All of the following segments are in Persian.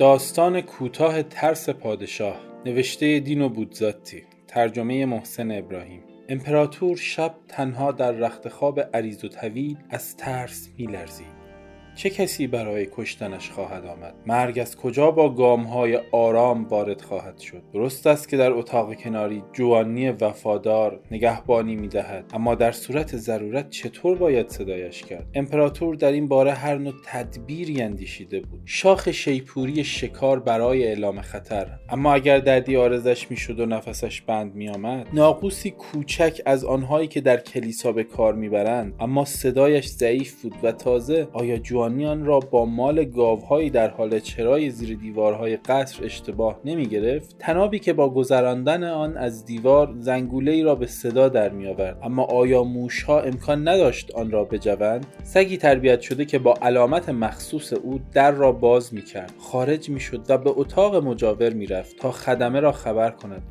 داستان کوتاه ترس پادشاه نوشته دین و بودزاتی ترجمه محسن ابراهیم. امپراتور شب تنها در رخت خواب عریض و طویل از ترس میلرزید. چه کسی برای کشتنش خواهد آمد؟ مرگ از کجا با گام های آرام وارد خواهد شد؟ درست است که در اتاق کناری جوانی وفادار نگهبانی می دهد اما در صورت ضرورت چطور باید صدایش کرد؟ امپراتور در این باره هر نوع تدبیری اندیشیده بود. شاخ شیپوری شکار برای اعلام خطر. اما اگر دردی آرزش می‌شد و نفسش بند می آمد ناقوسی کوچک از آنهایی که در کلیسا به کار می‌برند اما صدایش ضعیف بود و تازه آیا جوان ایرانیان را با مال گاوهایی در حال چرای زیر دیوارهای قصر اشتباه نمی گرفت تنابی که با گذراندن آن از دیوار زنگوله ای را به صدا در می آورد اما آیا موشها امکان نداشت آن را بجوند؟ سگی تربیت شده که با علامت مخصوص او در را باز می کرد خارج می شد و به اتاق مجاور می رفت تا خدمه را خبر کند.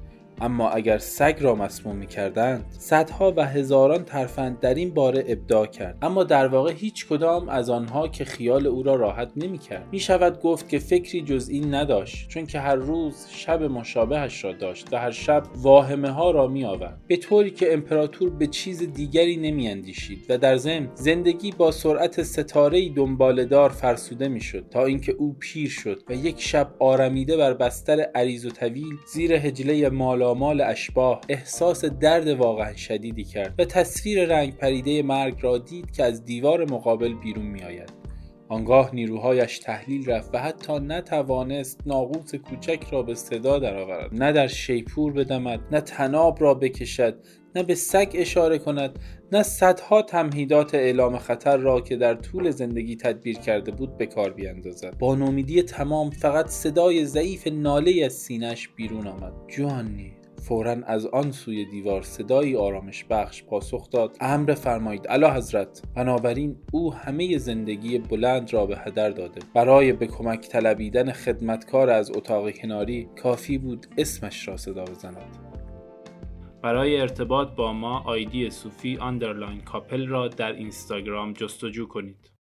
اما اگر سگ را مسموم می کردند صدها و هزاران ترفند در این باره ابداع کرد. اما در واقع هیچ کدام از آنها که خیال او را راحت نمی کرد می شود گفت که فکری جز این نداشت چون که هر روز شب مشابهش را داشت و هر شب واهمه ها را می آورد به طوری که امپراتور به چیز دیگری نمی اندیشید و در ضمن زندگی با سرعت ستاره دنبالدار فرسوده می شد تا اینکه او پیر شد و یک شب آرمیده بر بستر عریض و طویل زیر هجله مالا مال اشباه احساس درد واقعا شدیدی کرد و تصویر رنگ پریده مرگ را دید که از دیوار مقابل بیرون می آید. آنگاه نیروهایش تحلیل رفت و حتی نتوانست ناقوس کوچک را به صدا درآورد. نه در شیپور بدمد نه تناب را بکشد نه به سگ اشاره کند نه صدها تمهیدات اعلام خطر را که در طول زندگی تدبیر کرده بود به کار بیاندازد. با نومیدی تمام فقط صدای ضعیف ناله از سینش بیرون آمد. جوانی! فورا از آن سوی دیوار صدایی آرامش بخش پاسخ داد. امر فرمایید الا حضرت بنابراین او همه زندگی بلند را به هدر داده. برای به کمک طلبیدن خدمتکار از اتاق کناری کافی بود اسمش را صدا بزند. برای ارتباط با ما آیدی صوفی underline couple را در اینستاگرام جستجو کنید.